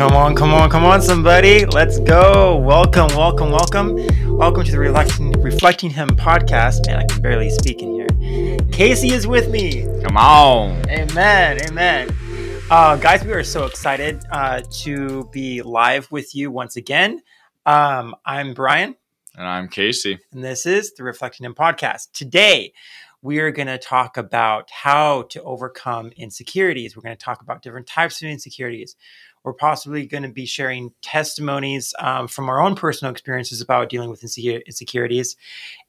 Come on, come on, come on, somebody. Let's go. Welcome, welcome, welcome. Welcome to the Reflecting, Reflecting Him podcast. Man, I can barely speak in here. Casey is with me. Come on. Amen, amen. Uh, guys, we are so excited uh, to be live with you once again. Um, I'm Brian. And I'm Casey. And this is the Reflecting Him podcast. Today, we are going to talk about how to overcome insecurities. We're going to talk about different types of insecurities. We're possibly going to be sharing testimonies um, from our own personal experiences about dealing with insecurities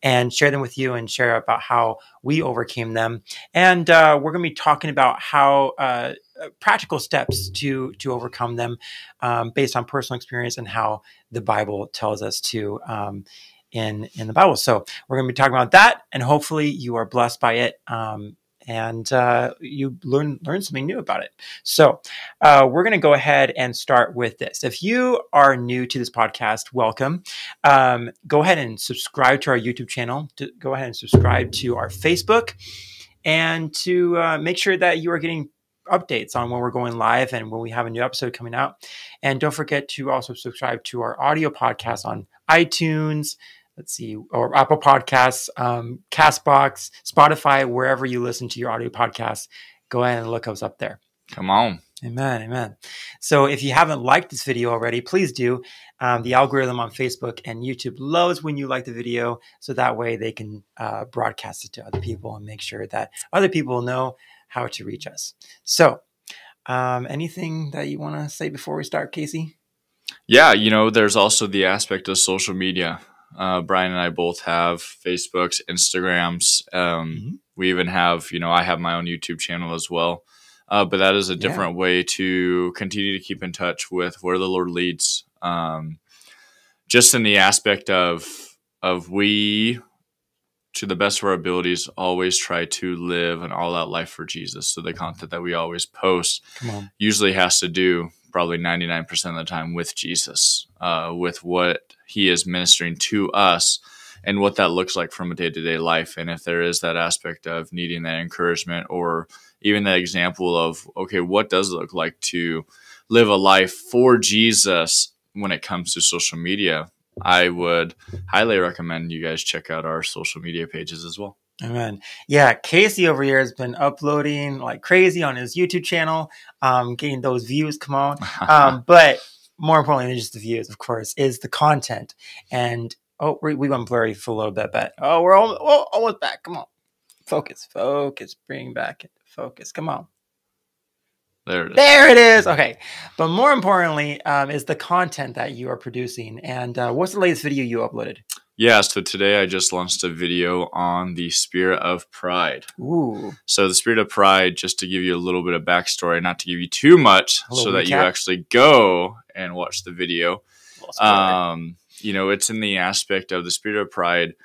and share them with you and share about how we overcame them. And uh, we're going to be talking about how uh, practical steps to to overcome them um, based on personal experience and how the Bible tells us to um, in in the Bible. So we're going to be talking about that, and hopefully you are blessed by it. Um, and uh, you learn learn something new about it. So uh, we're going to go ahead and start with this. If you are new to this podcast, welcome. Um, go ahead and subscribe to our YouTube channel. To, go ahead and subscribe to our Facebook, and to uh, make sure that you are getting updates on when we're going live and when we have a new episode coming out. And don't forget to also subscribe to our audio podcast on iTunes, let's see, or Apple Podcasts, um, Castbox, Spotify, wherever you listen to your audio podcasts. Go ahead and look us up there. Come on. Amen. Amen. So if you haven't liked this video already, please do. Um, the algorithm on Facebook and YouTube loves when you like the video. So that way they can uh, broadcast it to other people and make sure that other people know how to reach us. So, um, anything that you want to say before we start, Casey? Yeah, you know, there's also the aspect of social media. Uh, Brian and I both have Facebooks, Instagrams. Um, mm-hmm. We even have, you know, I have my own YouTube channel as well. Uh, but that is a different yeah. way to continue to keep in touch with where the Lord leads. Um, just in the aspect of of we, to the best of our abilities, always try to live an all out life for Jesus. So the content that we always post usually has to do probably 99% of the time with Jesus, uh, with what he is ministering to us and what that looks like from a day to day life. And if there is that aspect of needing that encouragement or even that example of, okay, what does it look like to live a life for Jesus when it comes to social media? I would highly recommend you guys check out our social media pages as well. Amen. Yeah, Casey over here has been uploading like crazy on his YouTube channel, um, getting those views. Come on, um, but more importantly than just the views, of course, is the content. And oh, we, we went blurry for a little bit, but oh, we're almost, oh, almost back. Come on, focus, focus, bring back it, focus. Come on. There it is. There it is. Okay, but more importantly, um, is the content that you are producing. And uh, what's the latest video you uploaded? Yeah, so today I just launched a video on the spirit of pride. Ooh. So the spirit of pride, just to give you a little bit of backstory, not to give you too much, so that you actually go and watch the video. Um, you know, it's in the aspect of the spirit of pride.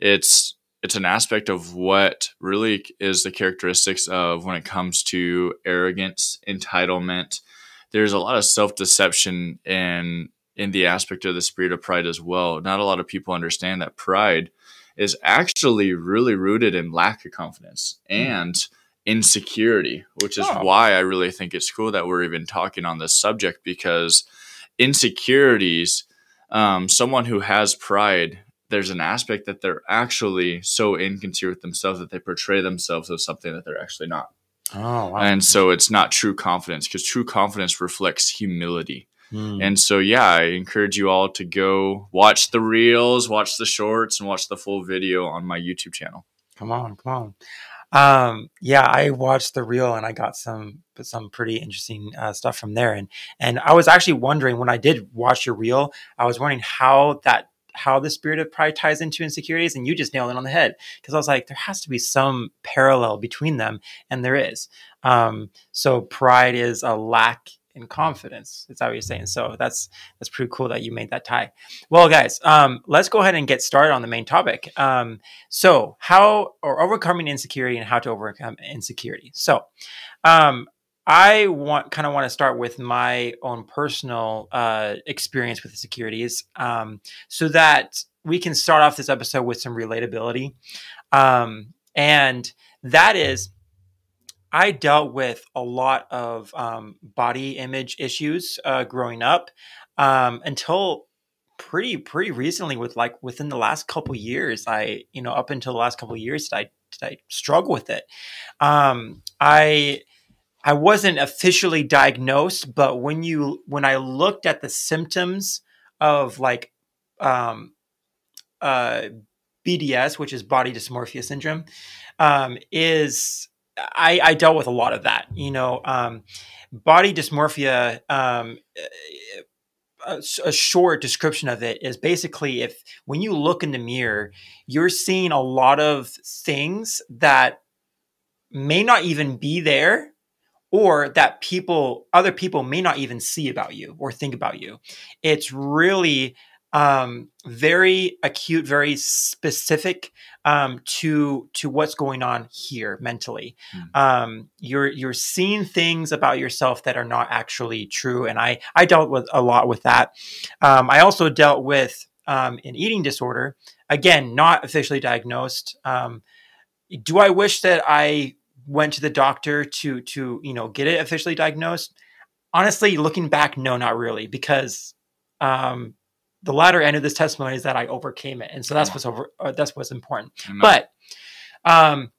It's it's an aspect of what really is the characteristics of when it comes to arrogance, entitlement. There's a lot of self deception and in the aspect of the spirit of pride as well. Not a lot of people understand that pride is actually really rooted in lack of confidence hmm. and insecurity, which is oh. why I really think it's cool that we're even talking on this subject because insecurities, um, someone who has pride, there's an aspect that they're actually so inconsiderate with themselves that they portray themselves as something that they're actually not. Oh, wow. And so it's not true confidence because true confidence reflects humility. Mm. And so, yeah, I encourage you all to go watch the reels, watch the shorts, and watch the full video on my YouTube channel. Come on, come on. Um, yeah, I watched the reel and I got some some pretty interesting uh, stuff from there. And and I was actually wondering when I did watch your reel, I was wondering how that how the spirit of pride ties into insecurities, and you just nailed it on the head because I was like, there has to be some parallel between them, and there is. Um, so pride is a lack in confidence. Is that what you're saying? So that's that's pretty cool that you made that tie. Well, guys, um, let's go ahead and get started on the main topic. Um, so how or overcoming insecurity and how to overcome insecurity. So um, I want kind of want to start with my own personal uh, experience with insecurities, um, so that we can start off this episode with some relatability, um, and that is I dealt with a lot of um, body image issues uh, growing up um, until pretty pretty recently with like within the last couple years i you know up until the last couple years did i did i struggle with it. Um i i wasn't officially diagnosed but when you when i looked at the symptoms of like um uh bds which is body dysmorphia syndrome um is i i dealt with a lot of that you know um body dysmorphia um a, a, short description of it is basically if when you look in the mirror, you're seeing a lot of things that may not even be there or that people other people may not even see about you or think about you. It's really um, very acute, very specific um, to to what's going on here mentally. Mm. Um, you're you're seeing things about yourself that are not actually true, and I I dealt with a lot with that. Um, I also dealt with um, an eating disorder. Again, not officially diagnosed. Um, do I wish that I went to the doctor to to you know get it officially diagnosed? Honestly, looking back, no, not really, because um, the latter end of this testimony is that I overcame it, and so that's what's over. Uh, that's what's important. Amen. But um,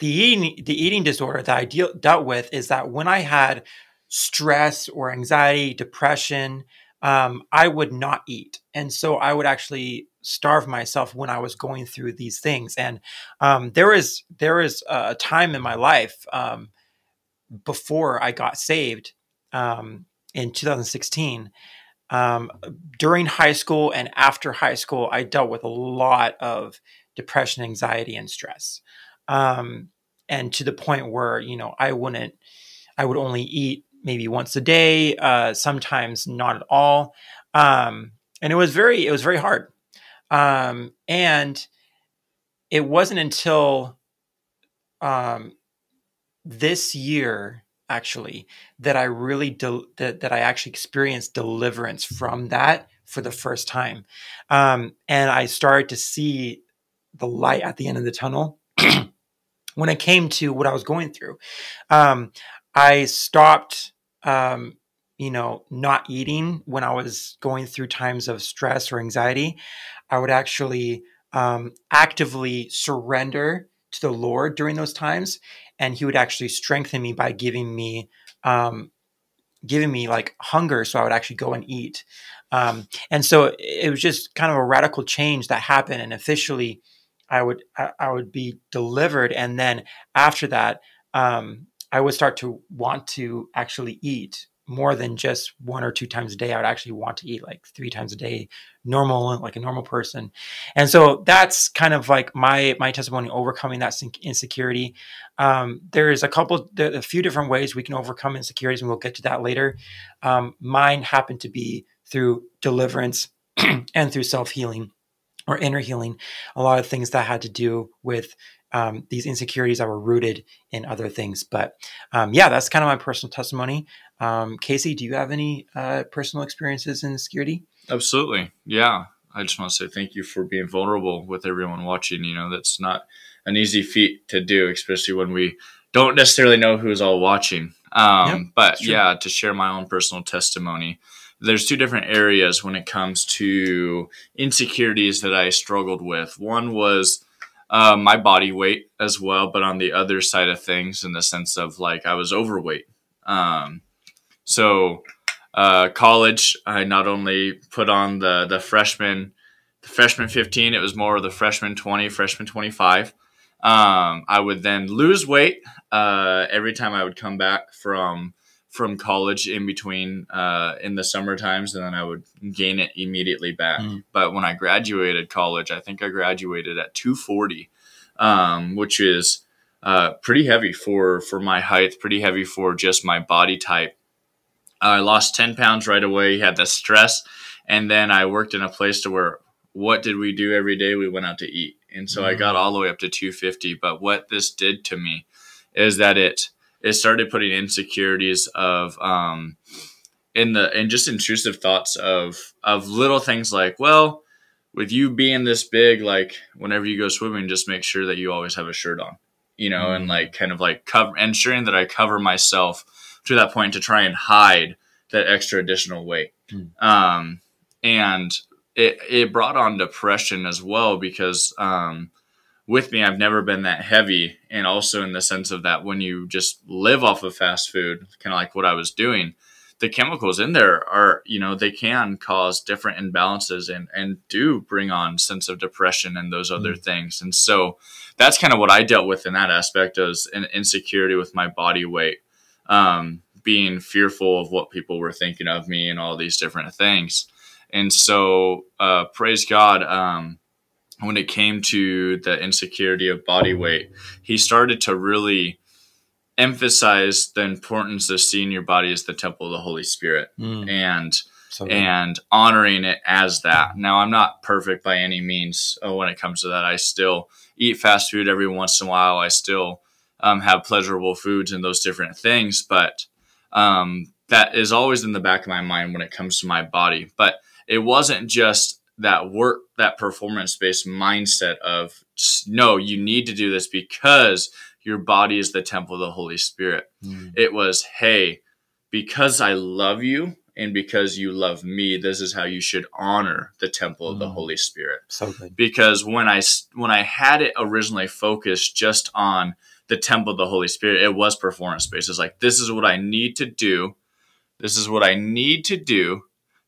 the eating the eating disorder that I deal, dealt with is that when I had stress or anxiety, depression, um, I would not eat, and so I would actually starve myself when I was going through these things. And um, there is there is a time in my life um, before I got saved um, in 2016 um, during high school and after high school, I dealt with a lot of depression, anxiety, and stress. Um, and to the point where, you know, I wouldn't, I would only eat maybe once a day, uh, sometimes not at all. Um, and it was very, it was very hard. Um, and it wasn't until um, this year actually that I really del- that that I actually experienced deliverance from that for the first time, um, and I started to see the light at the end of the tunnel when it came to what I was going through. Um, I stopped, um, you know, not eating when I was going through times of stress or anxiety. I would actually um, actively surrender to the Lord during those times and he would actually strengthen me by giving me um, giving me like hunger so i would actually go and eat. Um, and so it was just kind of a radical change that happened and officially i would i, I would be delivered and then after that um, i would start to want to actually eat more than just one or two times a day. I would actually want to eat like three times a day, normal, like a normal person. And so that's kind of like my my testimony overcoming that insecurity. Um, there is a couple, there a few different ways we can overcome insecurities, and we'll get to that later. Um, mine happened to be through deliverance and through self healing or inner healing. A lot of things that had to do with um, these insecurities that were rooted in other things. But um, yeah, that's kind of my personal testimony. Um, Casey, do you have any uh, personal experiences in security? Absolutely. Yeah. I just want to say thank you for being vulnerable with everyone watching. You know, that's not an easy feat to do, especially when we don't necessarily know who's all watching. Um, yep, but yeah, to share my own personal testimony, there's two different areas when it comes to insecurities that I struggled with. One was uh, my body weight as well, but on the other side of things, in the sense of like I was overweight. Um, so, uh, college, I not only put on the the freshman, the freshman fifteen. It was more of the freshman twenty, freshman twenty five. Um, I would then lose weight uh, every time I would come back from from college in between uh, in the summer times, and then I would gain it immediately back. Mm. But when I graduated college, I think I graduated at 240, um, which is uh, pretty heavy for for my height, pretty heavy for just my body type. I lost 10 pounds right away, had the stress. And then I worked in a place to where what did we do every day? We went out to eat. And so mm-hmm. I got all the way up to 250. But what this did to me is that it it started putting insecurities of um in the and just intrusive thoughts of of little things like, well, with you being this big, like whenever you go swimming, just make sure that you always have a shirt on. you know, mm. and like kind of like cover ensuring that I cover myself to that point to try and hide that extra additional weight. Mm. Um, and it it brought on depression as well because um, with me I've never been that heavy, and also in the sense of that when you just live off of fast food, kind of like what I was doing, the chemicals in there are you know they can cause different imbalances and and do bring on sense of depression and those other mm. things, and so that's kind of what I dealt with in that aspect as an insecurity with my body weight. Um, being fearful of what people were thinking of me and all these different things. And so, uh, praise God, um, when it came to the insecurity of body weight, he started to really emphasize the importance of seeing your body as the temple of the Holy Spirit mm. and and honoring it as that. Now, I'm not perfect by any means uh, when it comes to that. I still eat fast food every once in a while. I still um, have pleasurable foods and those different things, but um, that is always in the back of my mind when it comes to my body. But it wasn't just that work, that performance based mindset of no, you need to do this because your body is the temple of the Holy Spirit. Mm. It was, hey, because I love you and because you love me, this is how you should honor the temple of mm. the Holy Spirit. So good. Because when I when I had it originally focused just on the temple of the Holy Spirit, it was performance based. It's like this is what I need to do. This is what I need to do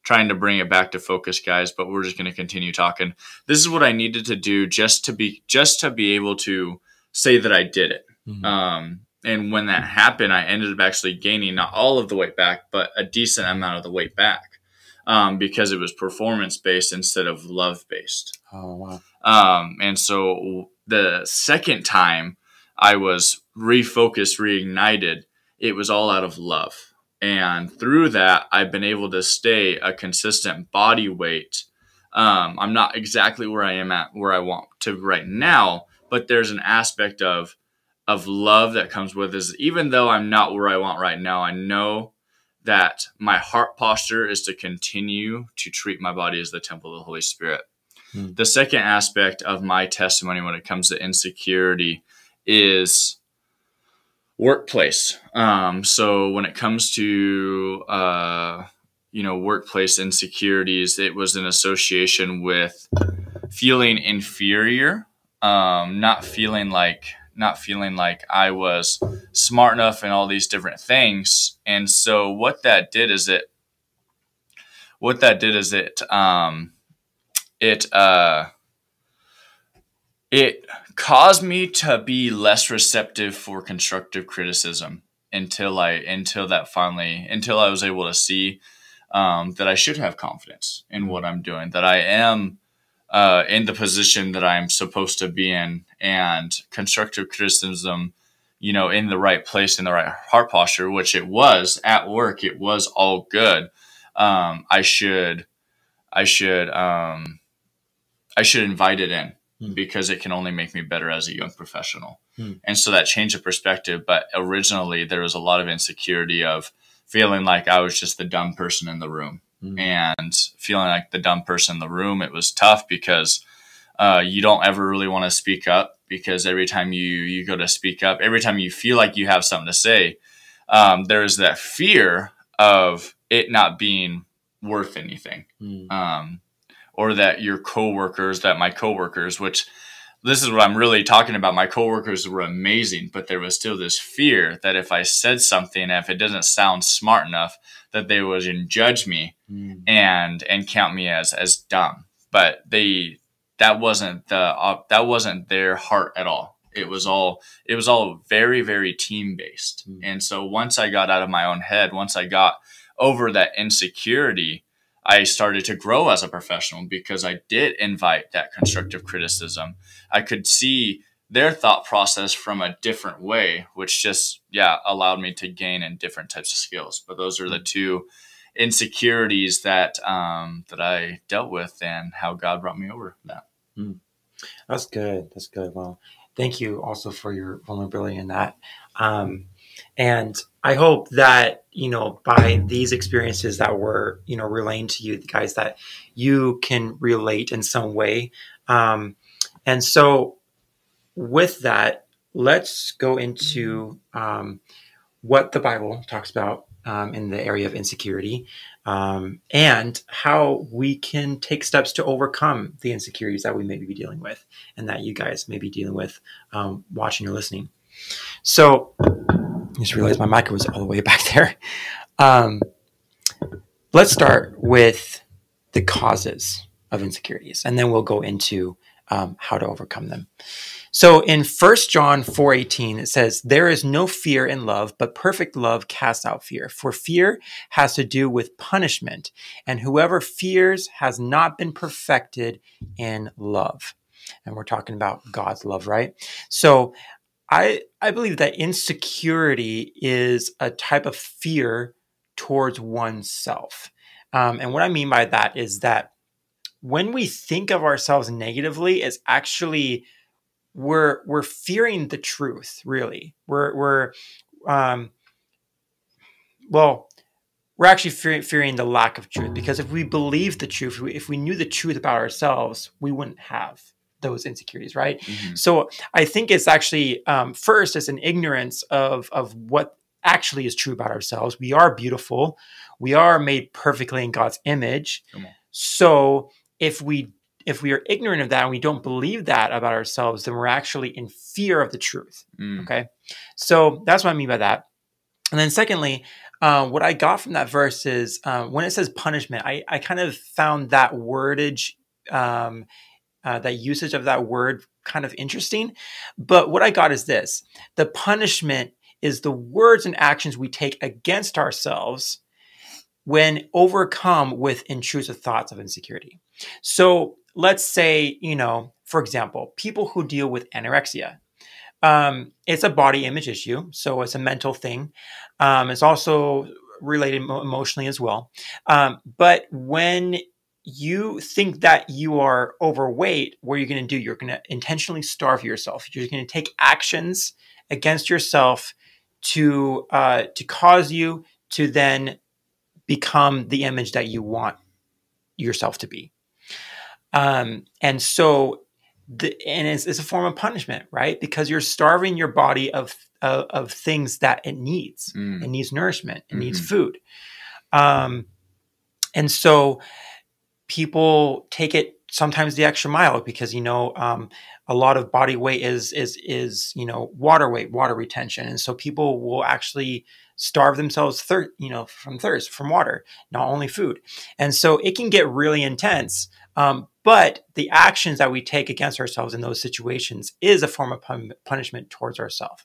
trying to bring it back to focus guys but we're just going to continue talking this is what i needed to do just to be just to be able to say that i did it mm-hmm. um, and when that happened i ended up actually gaining not all of the weight back but a decent amount of the weight back um, because it was performance based instead of love based oh wow um, and so the second time i was refocused reignited it was all out of love and through that, I've been able to stay a consistent body weight. Um, I'm not exactly where I am at where I want to right now, but there's an aspect of of love that comes with this. Even though I'm not where I want right now, I know that my heart posture is to continue to treat my body as the temple of the Holy Spirit. Hmm. The second aspect of my testimony when it comes to insecurity is workplace. Um, so when it comes to uh, you know workplace insecurities, it was an association with feeling inferior, um, not feeling like not feeling like I was smart enough and all these different things. And so what that did is it what that did is it um, it uh, it caused me to be less receptive for constructive criticism until I until that finally until I was able to see um, that I should have confidence in what I'm doing, that I am uh, in the position that I'm supposed to be in, and constructive criticism, you know, in the right place, in the right heart posture, which it was at work, it was all good. Um, I should, I should, um, I should invite it in Hmm. because it can only make me better as a young professional. Hmm. And so that change of perspective. But originally, there was a lot of insecurity of feeling like I was just the dumb person in the room. Hmm. And feeling like the dumb person in the room, it was tough because uh, you don't ever really want to speak up because every time you, you go to speak up, every time you feel like you have something to say, um, there's that fear of it not being worth anything. Um, or that your coworkers, that my coworkers, which this is what I'm really talking about. My coworkers were amazing, but there was still this fear that if I said something, if it doesn't sound smart enough, that they would judge me mm. and and count me as as dumb. But they that wasn't the uh, that wasn't their heart at all. It was all it was all very very team based. Mm. And so once I got out of my own head, once I got over that insecurity, I started to grow as a professional because I did invite that constructive criticism. I could see their thought process from a different way, which just, yeah, allowed me to gain in different types of skills. But those are the two insecurities that, um, that I dealt with and how God brought me over that. Mm. That's good. That's good. Well, thank you also for your vulnerability in that. Um, and I hope that, you know, by these experiences that were, you know, relaying to you, guys, that you can relate in some way. Um, and so with that, let's go into um, what the Bible talks about um, in the area of insecurity um, and how we can take steps to overcome the insecurities that we may be dealing with and that you guys may be dealing with um, watching or listening. So, I just realized my mic was all the way back there. Um, let's start with the causes of insecurities, and then we'll go into um, how to overcome them. So in 1 John 4:18 it says there is no fear in love but perfect love casts out fear for fear has to do with punishment and whoever fears has not been perfected in love. And we're talking about God's love, right? So I I believe that insecurity is a type of fear towards oneself. Um, and what I mean by that is that when we think of ourselves negatively, it's actually we're we're fearing the truth really we're we're um well we're actually fearing, fearing the lack of truth because if we believed the truth if we knew the truth about ourselves we wouldn't have those insecurities right mm-hmm. so i think it's actually um, first it's an ignorance of of what actually is true about ourselves we are beautiful we are made perfectly in god's image so if we if we are ignorant of that and we don't believe that about ourselves, then we're actually in fear of the truth. Mm. Okay. So that's what I mean by that. And then, secondly, uh, what I got from that verse is uh, when it says punishment, I, I kind of found that wordage, um, uh, that usage of that word kind of interesting. But what I got is this the punishment is the words and actions we take against ourselves when overcome with intrusive thoughts of insecurity. So let's say, you know, for example, people who deal with anorexia. Um, it's a body image issue, so it's a mental thing. Um, it's also related emotionally as well. Um, but when you think that you are overweight, what are you going to do? You're going to intentionally starve yourself. You're going to take actions against yourself to uh, to cause you to then become the image that you want yourself to be. Um, and so, the, and it's, it's, a form of punishment, right? Because you're starving your body of of, of things that it needs. Mm. It needs nourishment. It mm-hmm. needs food. Um, and so, people take it sometimes the extra mile because you know um, a lot of body weight is is is you know water weight, water retention, and so people will actually starve themselves thir- you know from thirst from water not only food and so it can get really intense um, but the actions that we take against ourselves in those situations is a form of pun- punishment towards ourselves.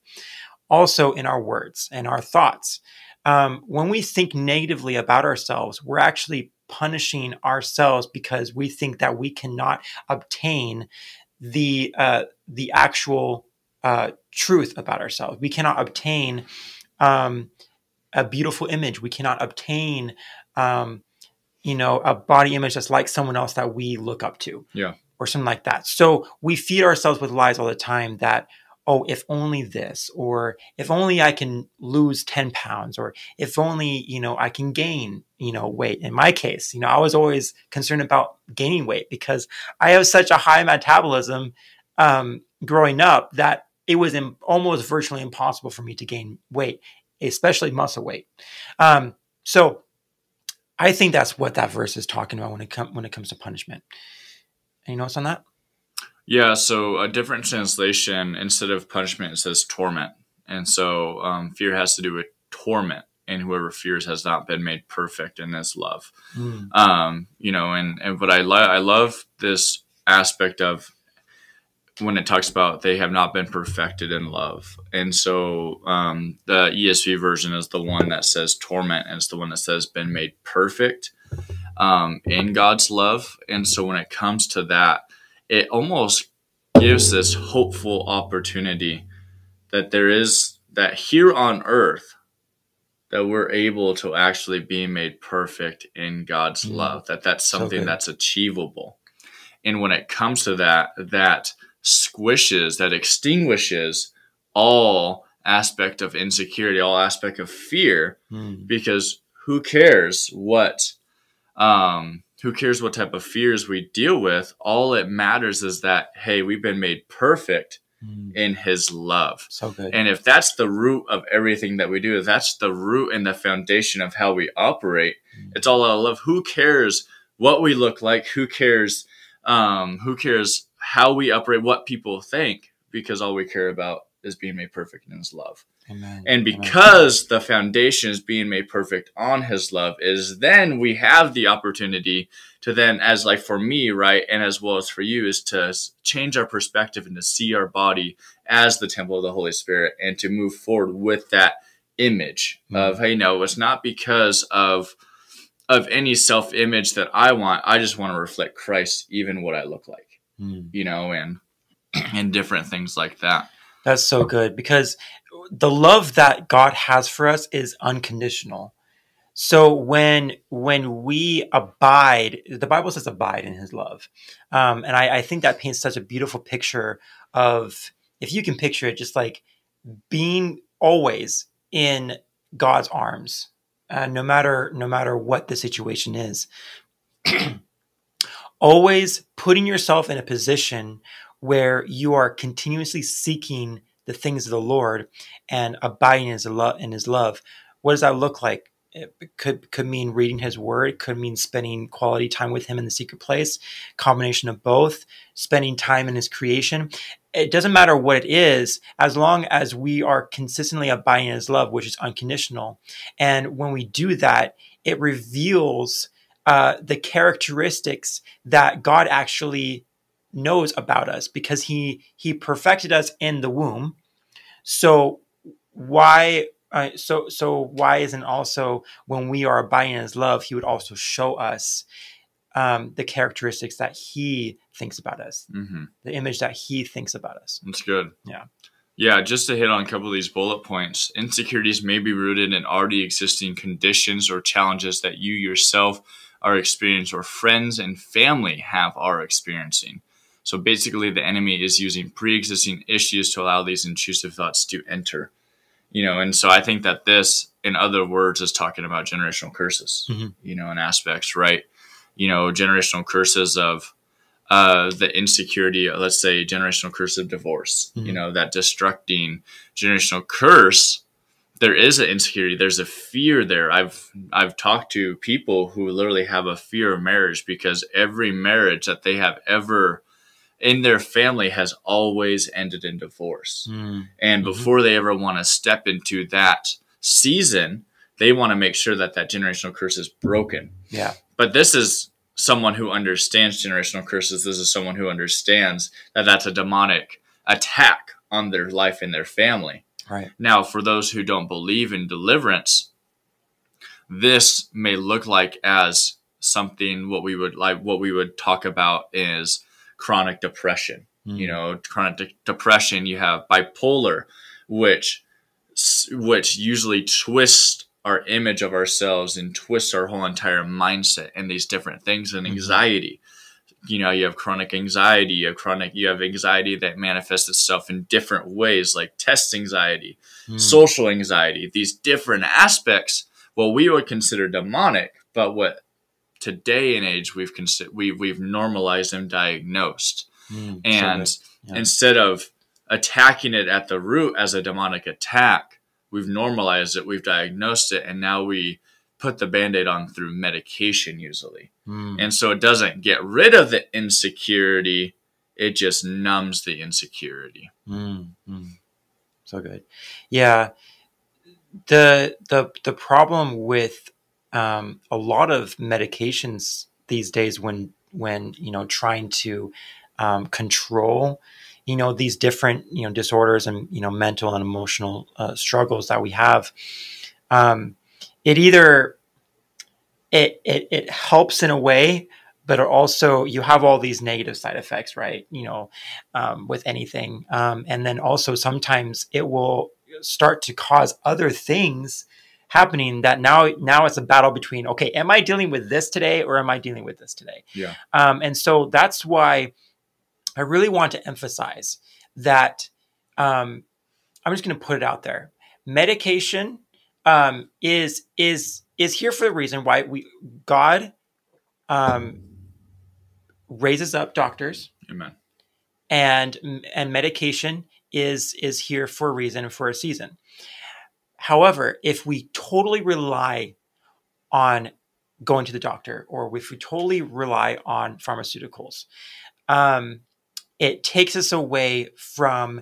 Also, in our words and our thoughts. Um, when we think negatively about ourselves, we're actually punishing ourselves because we think that we cannot obtain the uh, the actual uh, truth about ourselves. We cannot obtain um, a beautiful image. We cannot obtain um, you know, a body image that's like someone else that we look up to. Yeah. Or something like that. So we feed ourselves with lies all the time that, oh, if only this, or if only I can lose 10 pounds, or if only, you know, I can gain, you know, weight. In my case, you know, I was always concerned about gaining weight because I have such a high metabolism um, growing up that it was Im- almost virtually impossible for me to gain weight, especially muscle weight. Um, so I think that's what that verse is talking about when it comes when it comes to punishment. Any notes on that? Yeah, so a different translation instead of punishment it says torment, and so um, fear has to do with torment, and whoever fears has not been made perfect in His love. Mm. Um, you know, and and what I love I love this aspect of when it talks about they have not been perfected in love. And so um, the ESV version is the one that says torment, and it's the one that says been made perfect um, in God's love. And so when it comes to that, it almost gives this hopeful opportunity that there is that here on earth that we're able to actually be made perfect in God's mm. love that that's something so that's achievable and when it comes to that that squishes, that extinguishes all aspect of insecurity, all aspect of fear, mm. because who cares what, um, who cares what type of fears we deal with? All it matters is that, hey, we've been made perfect mm. in his love. So good. And if that's the root of everything that we do, if that's the root and the foundation of how we operate, mm. it's all out of love. Who cares what we look like? Who cares? Um, who cares how we operate, what people think? Because all we care about is being made perfect in his love. Amen. And because Amen. the foundation is being made perfect on his love, is then we have the opportunity to then, as like for me, right, and as well as for you, is to change our perspective and to see our body as the temple of the Holy Spirit and to move forward with that image mm-hmm. of, hey, no, it's not because of of any self image that I want. I just want to reflect Christ, even what I look like, mm. you know, and and different things like that. That's so good because the love that God has for us is unconditional. So when when we abide, the Bible says abide in His love, um, and I, I think that paints such a beautiful picture of if you can picture it, just like being always in God's arms, uh, no matter no matter what the situation is. always putting yourself in a position where you are continuously seeking the things of the Lord and abiding in his, love, in his love. What does that look like? It could could mean reading his word, it could mean spending quality time with him in the secret place, combination of both, spending time in his creation. It doesn't matter what it is, as long as we are consistently abiding in his love, which is unconditional. And when we do that, it reveals uh, the characteristics that God actually knows about us because he he perfected us in the womb. So why uh, so so why isn't also when we are abiding in his love he would also show us um, the characteristics that he thinks about us mm-hmm. the image that he thinks about us. That's good. Yeah. Yeah just to hit on a couple of these bullet points insecurities may be rooted in already existing conditions or challenges that you yourself are experiencing or friends and family have are experiencing so basically, the enemy is using pre existing issues to allow these intrusive thoughts to enter. You know, and so I think that this, in other words, is talking about generational curses, mm-hmm. you know, and aspects, right? You know, generational curses of uh, the insecurity, let's say generational curse of divorce, mm-hmm. you know, that destructing generational curse there is an insecurity there's a fear there i've i've talked to people who literally have a fear of marriage because every marriage that they have ever in their family has always ended in divorce. Mm. And mm-hmm. before they ever want to step into that season, they want to make sure that that generational curse is broken. Yeah. But this is someone who understands generational curses. This is someone who understands that that's a demonic attack on their life and their family. Right. Now, for those who don't believe in deliverance, this may look like as something what we would like what we would talk about is chronic depression. Mm. You know, chronic de- depression, you have bipolar, which which usually twist our image of ourselves and twist our whole entire mindset and these different things and hmm. anxiety. You know, you have chronic anxiety, you have chronic you have anxiety that manifests itself in different ways, like test anxiety, mm. social anxiety, these different aspects, what we would consider demonic, but what today and age we've considered we've we've normalized and diagnosed. Mm, and yeah. instead of attacking it at the root as a demonic attack we've normalized it we've diagnosed it and now we put the band-aid on through medication usually. Mm. and so it doesn't get rid of the insecurity it just numbs the insecurity. Mm, so good. Yeah. The the the problem with um, a lot of medications these days when when you know trying to um, control you know these different you know disorders and you know mental and emotional uh, struggles that we have. Um, it either it, it it helps in a way but also you have all these negative side effects right? You know um, with anything. Um, and then also sometimes it will start to cause other things happening that now now it's a battle between okay am i dealing with this today or am i dealing with this today? Yeah. Um, and so that's why i really want to emphasize that um, i'm just going to put it out there. Medication um, is is is here for the reason why we god um, raises up doctors. Amen. And and medication is is here for a reason for a season. However, if we totally rely on going to the doctor or if we totally rely on pharmaceuticals, um, it takes us away from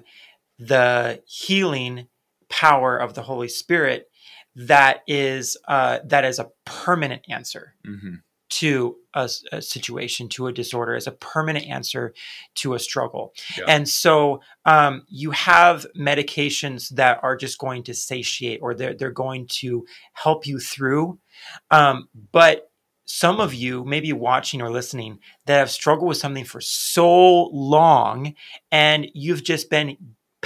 the healing power of the Holy Spirit that is uh, that is a permanent answer. Mm-hmm to a, a, situation, to a disorder, as a permanent answer to a struggle. Yeah. And so um, you have medications that are just going to satiate or they're, they're going to help you through. Um, but some of you, maybe watching or listening, that have struggled with something for so long and you've just been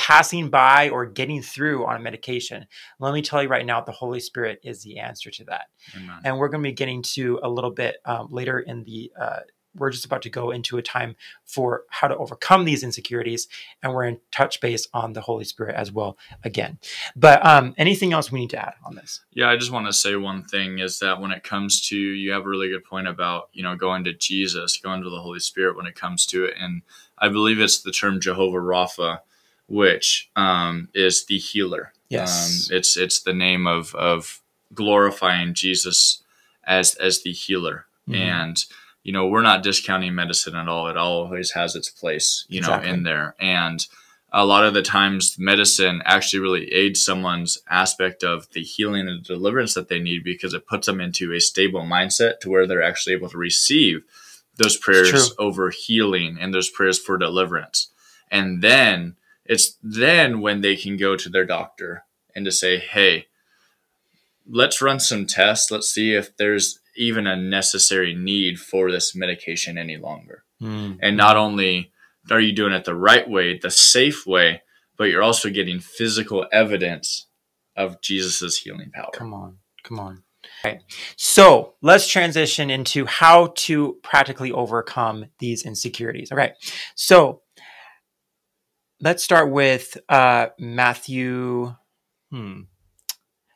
passing by or getting through on a medication. Let me tell you right now, the Holy Spirit is the answer to that. Amen. And we're going to be getting to a little bit um, later in the. Uh, we're just about to go into a time for how to overcome these insecurities, and we're in touch base on the Holy Spirit as well again. But um, anything else we need to add on this? Yeah, I just want to say one thing is that when it comes to, you have a really good point about you know going to Jesus, going to the Holy Spirit when it comes to it, and I believe it's the term Jehovah Rapha which um, is the healer. Yes, um, it's it's the name of of glorifying Jesus as as the healer, mm-hmm. and you know we're not discounting medicine at all. It always has its place, you exactly. know, in there, and a lot of the times medicine actually really aids someone's aspect of the healing and deliverance that they need because it puts them into a stable mindset to where they're actually able to receive those prayers over healing and those prayers for deliverance. And then it's then when they can go to their doctor and to say, hey, let's run some tests. Let's see if there's even a necessary need for this medication any longer. Mm. And not only are you doing it the right way, the safe way, but you're also getting physical evidence of Jesus's healing power. Come on. Come on. Okay. So let's transition into how to practically overcome these insecurities. Okay. So let's start with uh, Matthew. Hmm.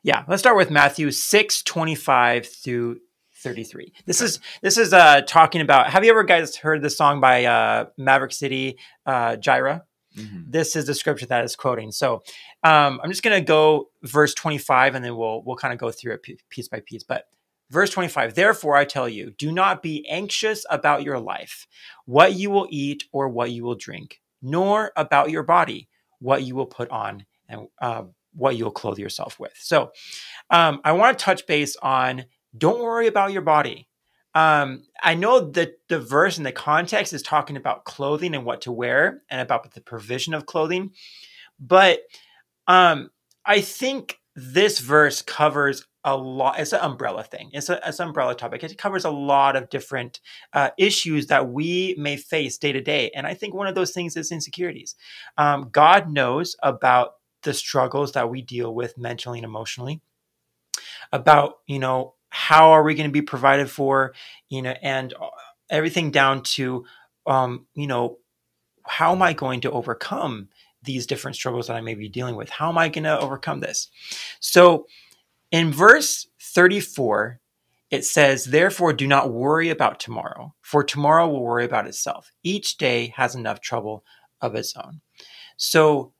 Yeah, let's start with Matthew six twenty five through thirty three. This is this is uh, talking about. Have you ever guys heard the song by uh, Maverick City, uh, Jireh? Mm-hmm. This is the scripture that is quoting. So um, I'm just going to go verse 25, and then we'll we'll kind of go through it piece by piece. But verse 25, therefore I tell you, do not be anxious about your life, what you will eat or what you will drink nor about your body, what you will put on and uh, what you'll clothe yourself with. So, um, I want to touch base on don't worry about your body. Um, I know that the verse and the context is talking about clothing and what to wear and about the provision of clothing, but um, I think this verse covers a lot. It's an umbrella thing. It's, a, it's an umbrella topic. It covers a lot of different uh, issues that we may face day to day. And I think one of those things is insecurities. Um, God knows about the struggles that we deal with mentally and emotionally. About you know how are we going to be provided for, you know, and uh, everything down to um, you know how am I going to overcome these different struggles that I may be dealing with? How am I going to overcome this? So in verse 34, it says, Therefore, do not worry about tomorrow, for tomorrow will worry about itself. Each day has enough trouble of its own. So,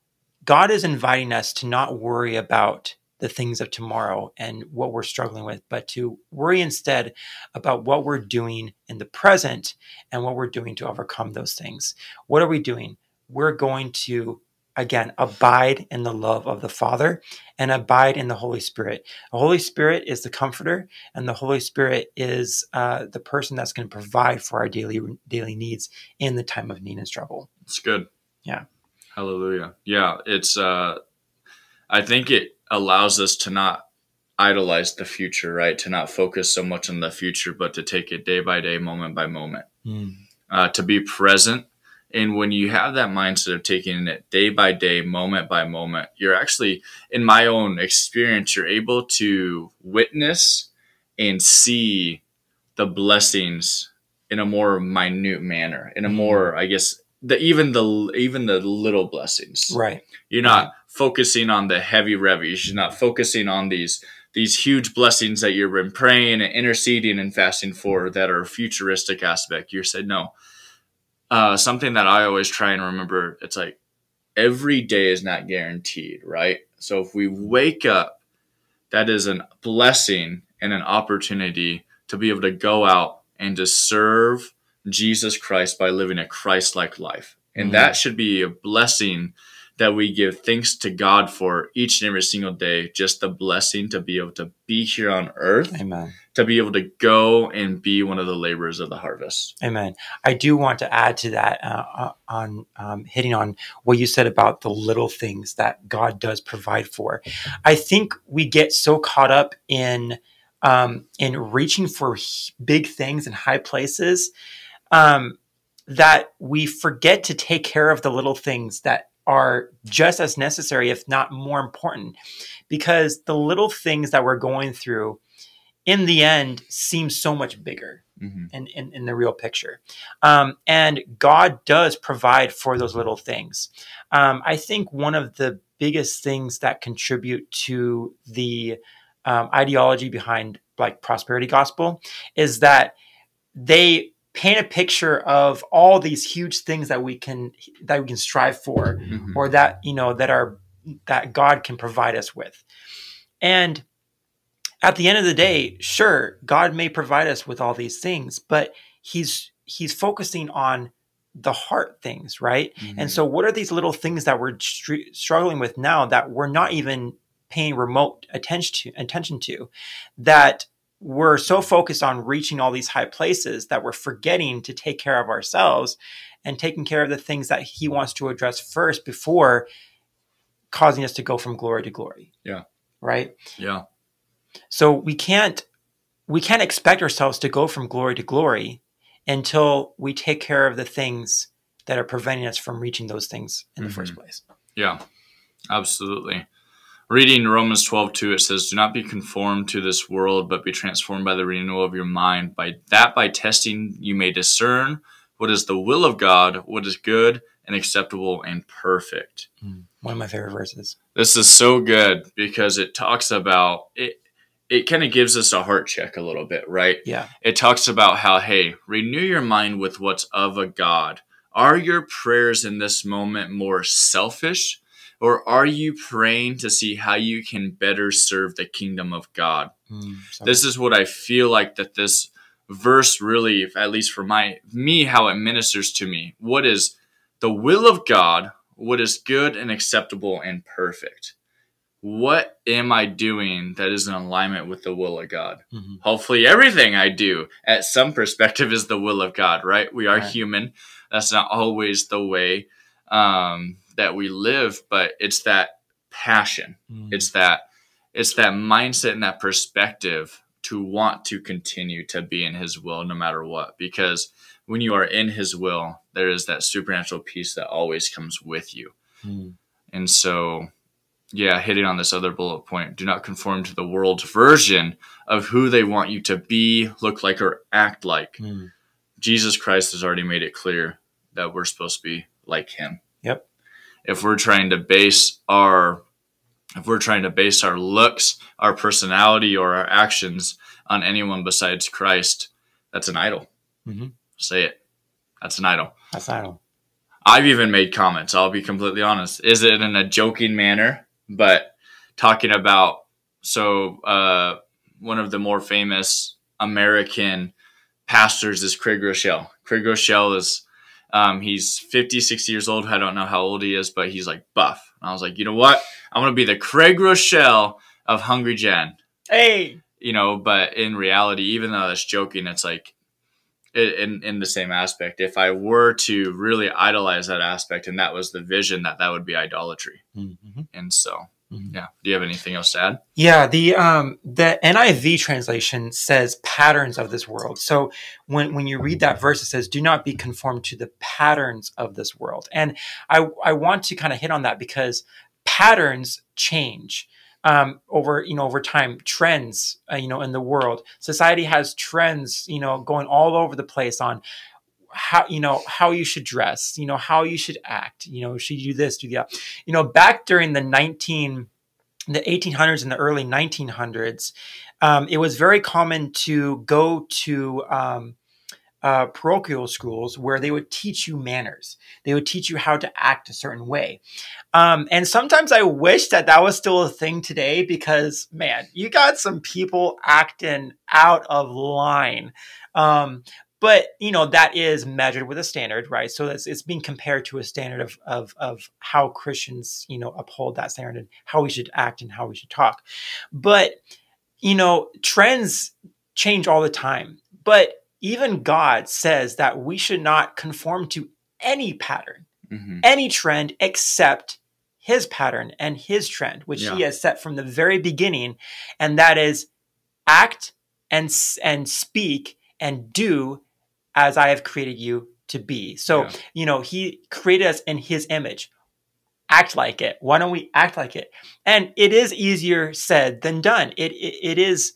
God is inviting us to not worry about the things of tomorrow and what we're struggling with, but to worry instead about what we're doing in the present and what we're doing to overcome those things. What are we doing? We're going to again, abide in the love of the Father and abide in the Holy Spirit. The Holy Spirit is the comforter, and the Holy Spirit is uh, the person that's going to provide for our daily daily needs in the time of need and struggle. It's good. Yeah. Hallelujah. Yeah, it's. Uh, I think it allows us to not idolize the future, right? To not focus so much on the future, but to take it day by day, moment by moment. Mm. Uh, to be present and when you have that mindset of taking it day by day, moment by moment, you're actually, in my own experience, you're able to witness and see the blessings in a more minute manner, in a mm-hmm. more, I guess, the even the even the little blessings. Right. You're not right. focusing on the heavy revenues. You're not focusing on these these huge blessings that you've been praying and interceding and fasting for that are futuristic aspect. You said no uh, something that I always try and remember. It's like every day is not guaranteed, right? So if we wake up, that is a blessing and an opportunity to be able to go out and to serve Jesus Christ by living a Christ like life. And mm-hmm. that should be a blessing that we give thanks to God for each and every single day, just the blessing to be able to be here on earth. Amen. To be able to go and be one of the laborers of the harvest. Amen. I do want to add to that uh, uh, on um, hitting on what you said about the little things that God does provide for. I think we get so caught up in um, in reaching for big things and high places um, that we forget to take care of the little things that are just as necessary, if not more important, because the little things that we're going through in the end seems so much bigger mm-hmm. in, in, in, the real picture. Um, and God does provide for those little things. Um, I think one of the biggest things that contribute to the um, ideology behind like prosperity gospel is that they paint a picture of all these huge things that we can that we can strive for mm-hmm. or that you know that are that God can provide us with. And at the end of the day, sure, God may provide us with all these things, but he's he's focusing on the heart things, right? Mm-hmm. And so what are these little things that we're str- struggling with now that we're not even paying remote attention to attention to that we're so focused on reaching all these high places that we're forgetting to take care of ourselves and taking care of the things that he wants to address first before causing us to go from glory to glory. Yeah. Right? Yeah. So we can't we can't expect ourselves to go from glory to glory until we take care of the things that are preventing us from reaching those things in mm-hmm. the first place. Yeah. Absolutely reading Romans 12, 2, it says, Do not be conformed to this world, but be transformed by the renewal of your mind. By that, by testing, you may discern what is the will of God, what is good and acceptable and perfect. Hmm. One of my favorite verses. This is so good because it talks about it. It kind of gives us a heart check a little bit, right? Yeah. It talks about how, hey, renew your mind with what's of a God. Are your prayers in this moment more selfish or are you praying to see how you can better serve the kingdom of God? Mm, this is what I feel like that this verse really, at least for my me, how it ministers to me. What is the will of God? What is good and acceptable and perfect? What am I doing that is in alignment with the will of God? Mm-hmm. Hopefully, everything I do at some perspective is the will of God, right? We are right. human. That's not always the way um, that we live, but it's that passion. Mm. It's that it's that mindset and that perspective to want to continue to be in his will no matter what because when you are in his will there is that supernatural peace that always comes with you mm. and so yeah hitting on this other bullet point do not conform to the world's version of who they want you to be look like or act like mm. jesus christ has already made it clear that we're supposed to be like him yep if we're trying to base our if we're trying to base our looks, our personality, or our actions on anyone besides Christ, that's an idol. Mm-hmm. Say it. That's an idol. That's an idol. I've even made comments. I'll be completely honest. Is it in a joking manner? But talking about so uh, one of the more famous American pastors is Craig Groeschel. Craig Groeschel is um, he's 50, 60 years old. I don't know how old he is, but he's like buff. And I was like, you know what? I'm to be the Craig Groeschel of Hungry Gen. Hey. You know, but in reality, even though that's joking, it's like in, in the same aspect. If I were to really idolize that aspect and that was the vision, that that would be idolatry. Mm-hmm. And so Mm-hmm. Yeah. Do you have anything else to add? Yeah. The um the NIV translation says patterns of this world. So when when you read that verse, it says, "Do not be conformed to the patterns of this world." And I I want to kind of hit on that because patterns change. Um, over you know over time trends uh, you know in the world. Society has trends you know going all over the place on how you know how you should dress you know how you should act you know should you do this do that you know back during the 19 the 1800s and the early 1900s um, it was very common to go to um, uh, parochial schools where they would teach you manners. They would teach you how to act a certain way. Um, and sometimes I wish that that was still a thing today because, man, you got some people acting out of line. Um, but you know that is measured with a standard right so that's it's being compared to a standard of, of of how christians you know uphold that standard and how we should act and how we should talk but you know trends change all the time but even god says that we should not conform to any pattern mm-hmm. any trend except his pattern and his trend which yeah. he has set from the very beginning and that is act and and speak and do as I have created you to be. So, yeah. you know, he created us in his image. Act like it. Why don't we act like it? And it is easier said than done. It, it, it is,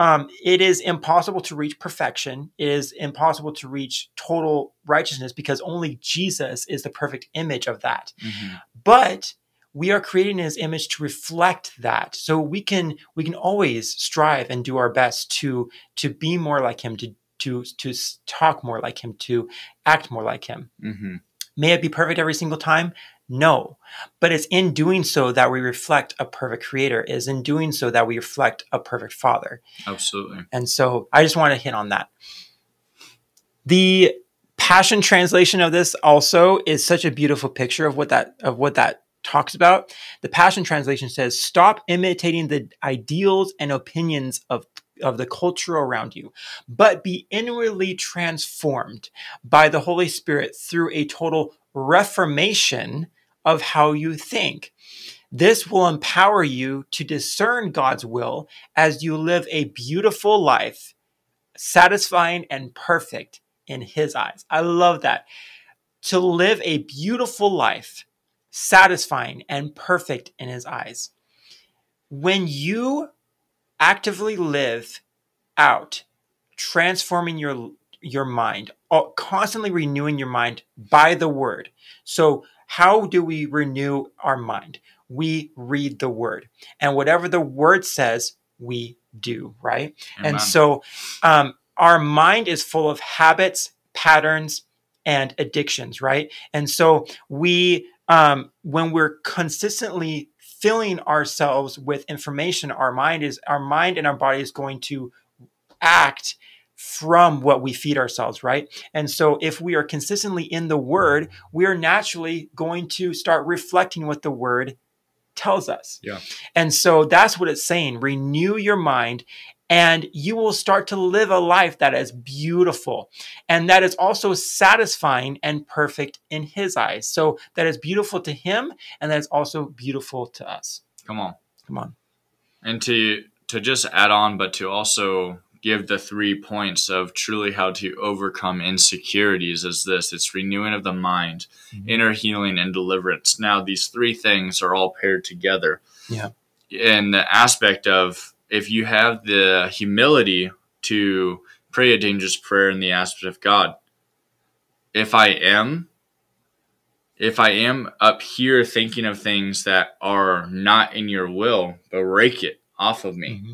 um, it is impossible to reach perfection. It is impossible to reach total righteousness because only Jesus is the perfect image of that. Mm-hmm. But we are created in his image to reflect that so we can we can always strive and do our best to to be more like him to to to talk more like him, to act more like him. Mm-hmm. May it be perfect every single time? No, but it's in doing so that we reflect a perfect creator. It is in doing so that we reflect a perfect father. Absolutely. And so I just want to hit on that. The passion translation of this also is such a beautiful picture of what that of what that talks about. The passion translation says, "Stop imitating the ideals and opinions of of the culture around you, but be inwardly transformed by the Holy Spirit through a total reformation of how you think. This will empower you to discern God's will as you live a beautiful life, satisfying and perfect in His eyes. I love that. To live a beautiful life, satisfying and perfect in His eyes. When you actively live out transforming your your mind uh, constantly renewing your mind by the word so how do we renew our mind? We read the word. And whatever the word says we do right? Amen. and so um, our mind is full of habits patterns and addictions right? And so we um, when we're consistently filling ourselves with information our mind is our mind and our body is going to act from what we feed ourselves, right? And so if we are consistently in the word, we are naturally going to start reflecting what the word tells us. Yeah. And so that's what it's saying. Renew your mind and you will start to live a life that is beautiful and that is also satisfying and perfect in his eyes. So that is beautiful to him and that is also beautiful to us. Come on. Come on. And to to just add on but to also give the three points of truly how to overcome insecurities is this it's renewing of the mind mm-hmm. inner healing and deliverance now these three things are all paired together yeah in the aspect of if you have the humility to pray a dangerous prayer in the aspect of God, if I am, if I am up here thinking of things that are not in your will, but rake it off of me. Mm-hmm.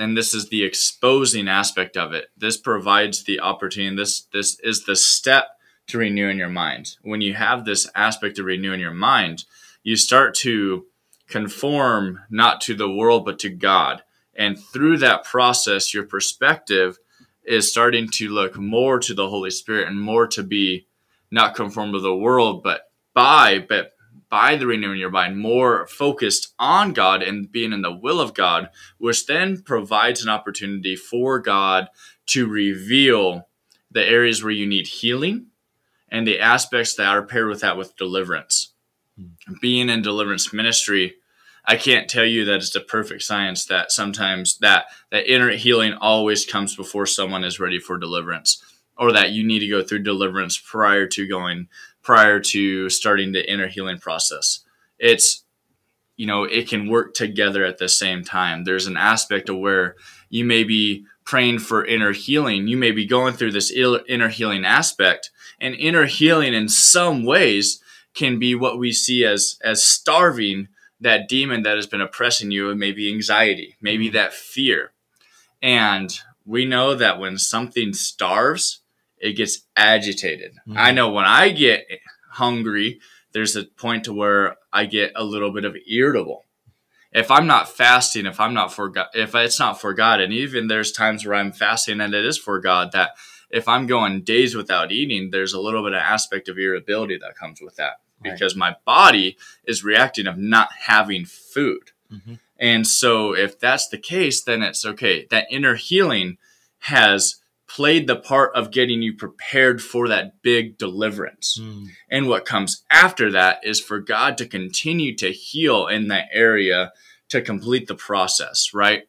And this is the exposing aspect of it. This provides the opportunity. This this is the step to renewing your mind. When you have this aspect of renewing your mind, you start to conform not to the world but to God and through that process, your perspective is starting to look more to the Holy Spirit and more to be not conformed to the world, but by but by the renewing your mind, more focused on God and being in the will of God, which then provides an opportunity for God to reveal the areas where you need healing and the aspects that are paired with that with deliverance. Mm. Being in deliverance ministry, I can't tell you that it's a perfect science that sometimes that that inner healing always comes before someone is ready for deliverance or that you need to go through deliverance prior to going prior to starting the inner healing process. It's you know, it can work together at the same time. There's an aspect of where you may be praying for inner healing. You may be going through this inner healing aspect and inner healing in some ways can be what we see as as starving that demon that has been oppressing you, and maybe anxiety, maybe mm-hmm. that fear. And we know that when something starves, it gets agitated. Mhm. I know when I get hungry, there's a point to where I get a little bit of irritable. If I'm not fasting, if I'm not for God, if it's not for God, and even there's times where I'm fasting and it is for God, that if I'm going days without eating, there's a little bit of aspect of irritability that comes with that Right. because my body is reacting of not having food. Mhm. And so if that's the case, then it's okay. That inner healing has played the part of getting you prepared for that big deliverance. Mm. And what comes after that is for God to continue to heal in that area to complete the process, right?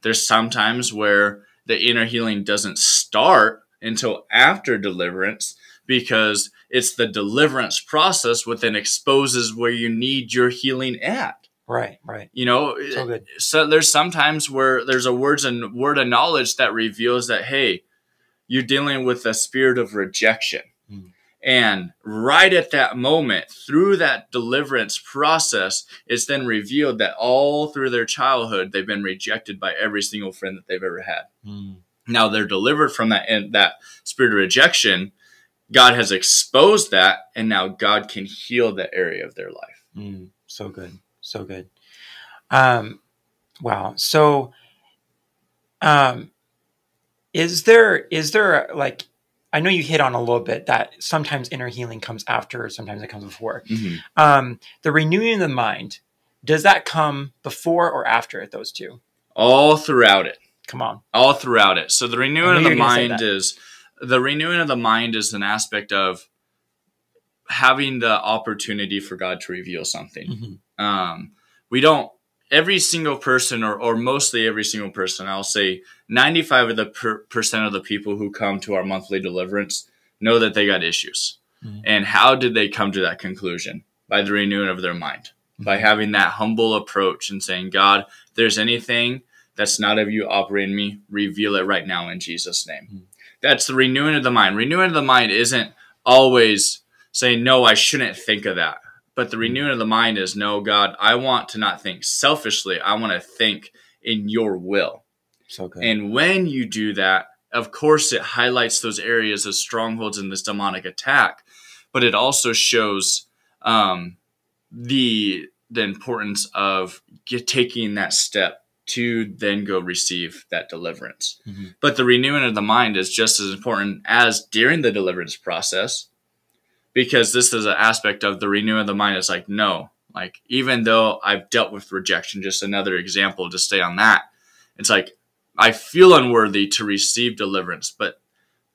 There's sometimes where the inner healing doesn't start until after deliverance because it's the deliverance process what then exposes where you need your healing at. Right, right. You know, So so there's sometimes where there's a words and word of knowledge that reveals that hey you're dealing with a spirit of rejection Mm. and right at that moment through that deliverance process it's then revealed that all through their childhood they've been rejected by every single friend that they've ever had Mm. now they're delivered from that and that spirit of rejection god has exposed that and now god can heal that area of their life Mm. So good. So good. Um, wow. So, um, is there is there like I know you hit on a little bit that sometimes inner healing comes after, sometimes it comes before. Um, the renewing of the mind does that come before or after those two? all throughout it Come on. all throughout it. So the renewing of the were gonna say mind is the renewing of the mind is an aspect of having the opportunity for God to reveal something. Mhm. Um, we don't every single person or, or mostly every single person i'll say 95 of the per, percent of the people who come to our monthly deliverance know that they got issues. Mhm. and how did they come to that conclusion? By the renewing of their mind. By Mhm. having that humble approach and saying god if there's anything that's not of you operating me. Reveal it right now in jesus name. Mhm. that's the renewing of the mind. Renewing of the mind isn't always saying no i shouldn't think of that but the renewing of the mind is no, God, I want to not think selfishly. I want to think in your will. So good. And when you do that, of course, it highlights those areas of strongholds in this demonic attack, but it also shows um, the the importance of get, taking that step to then go receive that deliverance. Mhm. But the renewing of the mind is just as important as during the deliverance process, because this is an aspect of the renewing of the mind. It's like no, like even though I've dealt with rejection, just another example to stay on that. It's like I feel unworthy to receive deliverance, but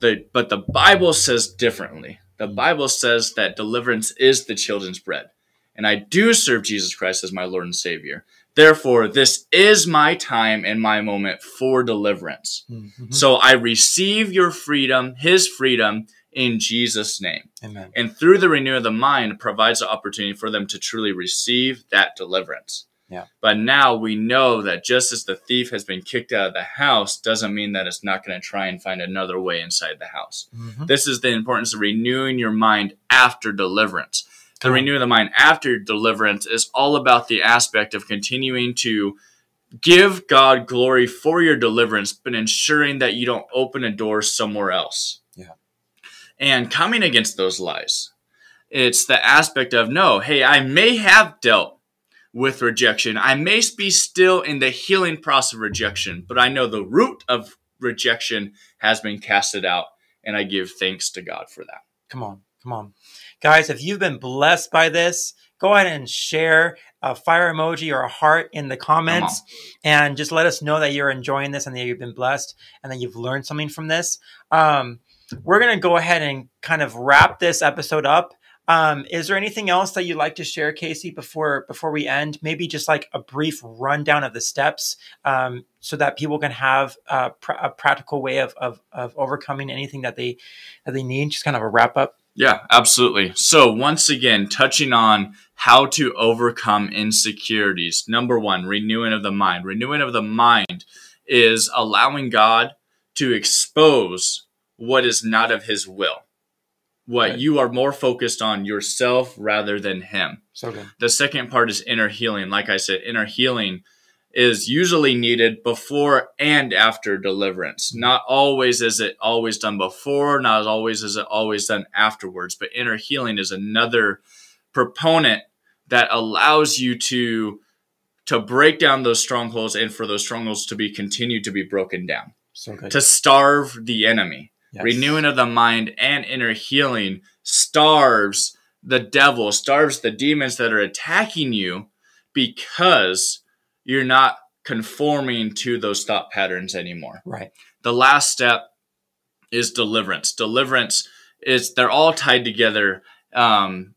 the but the Bible says differently. The. Bible says that deliverance is the children's bread, and I do serve Jesus Christ as my Lord and Savior. Therefore, this is my time and my moment for deliverance. Mhm. So I receive your freedom, His freedom, in Jesus' name. Amen. And through the renewal of the mind provides the opportunity for them to truly receive that deliverance. Yeah. But now we know that just as the thief has been kicked out of the house doesn't mean that it's not going to try and find another way inside the house. Mhm. This is the importance of renewing your mind after deliverance. The on. renewing the mind after deliverance is all about the aspect of continuing to give God glory for your deliverance, but ensuring that you don't open a door somewhere else. And coming against those lies. It's the aspect of no, hey, I may have dealt with rejection. I may be still in the healing process of rejection, but I know the root of rejection has been casted out, and I give thanks to God for that. Come on, come on. Guys, if you've been blessed by this, go ahead and share a fire emoji or a heart in the comments and just let us know that you're enjoying this and that you've been blessed and that you've learned something from this. Um, we're going to go ahead and kind of wrap this episode up. Um, is there anything else that you'd like to share, Casey, before before we end? Maybe just like a brief rundown of the steps, um, so that people can have uh, pr- a practical way of, of of overcoming anything that they that they need. Just kind of a wrap up. Yeah, absolutely. So, once again, touching on how to overcome insecurities. Number one, renewing of the mind. Renewing of the mind is allowing God to expose what is not of His will, what Right. you are more focused on yourself rather than Him. So good. The second part is inner healing. Like I said, inner healing is usually needed before and after deliverance. Not always is it always done before, not always is it always done afterwards, but inner healing is another proponent that allows you to to break down those strongholds and for those strongholds to be continued to be broken down. So. To starve the enemy. Yes. Renewing of the mind and inner healing starves the devil, starves the demons that are attacking you because you're not conforming to those thought patterns anymore. Right. The last step is deliverance. Deliverance is they're all tied together um,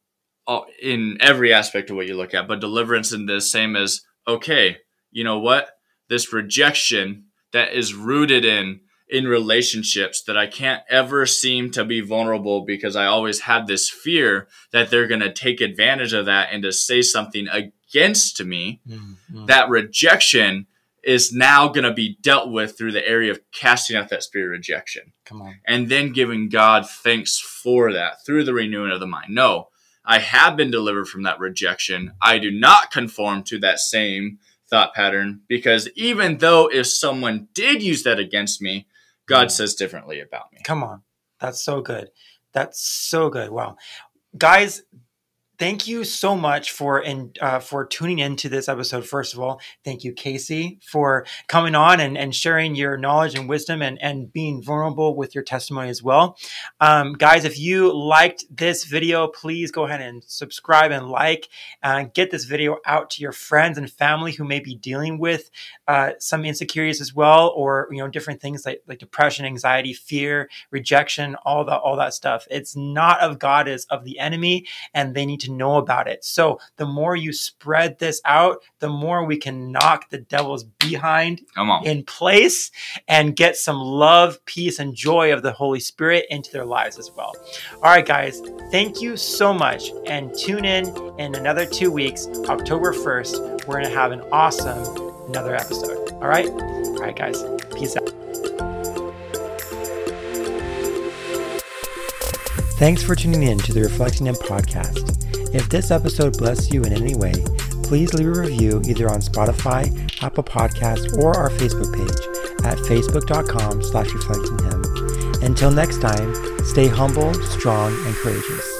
in every aspect of what you look at, but deliverance in the same as okay, you know what? This rejection that is rooted in in relationships that I can't ever seem to be vulnerable because I always have this fear that they're going to take advantage of that and to say something against me. Mm-hmm. That rejection is now going to be dealt with through the area of casting out that spirit of rejection. Come on. And then giving God thanks for that through the renewing of the mind. No, I have been delivered from that rejection. I do not conform to that same thought pattern because even though if someone did use that against me, God says differently about me. Come on. That's so good. That's so good. Wow. Guys, thank you so much for and uh, for tuning into this episode. First of all, thank you, Casey, for coming on and, and sharing your knowledge and wisdom and, and being vulnerable with your testimony as well. Um, guys, if you liked this video, please go ahead and subscribe and like and uh, get this video out to your friends and family who may be dealing with uh, some insecurities as well, or you know different things like like depression, anxiety, fear, rejection, all that all that stuff. It's not of God, it's of the enemy, and they need to know about it. So the more you spread this out, the more we can knock the devil's behind in place and get some love, peace, and joy of the Holy Spirit into their lives as well. All right, guys, thank you so much. And tune in in another two weeks, October 1st. We're going to have an awesome another episode. All right? All right, guys. Peace out. Thanks for tuning in to the Reflecting Him podcast. If this episode blessed you in any way, please leave a review either on Spotify, Apple Podcasts, or our Facebook page at facebook.com slash reflectinghim. Until next time, stay humble, strong, and courageous.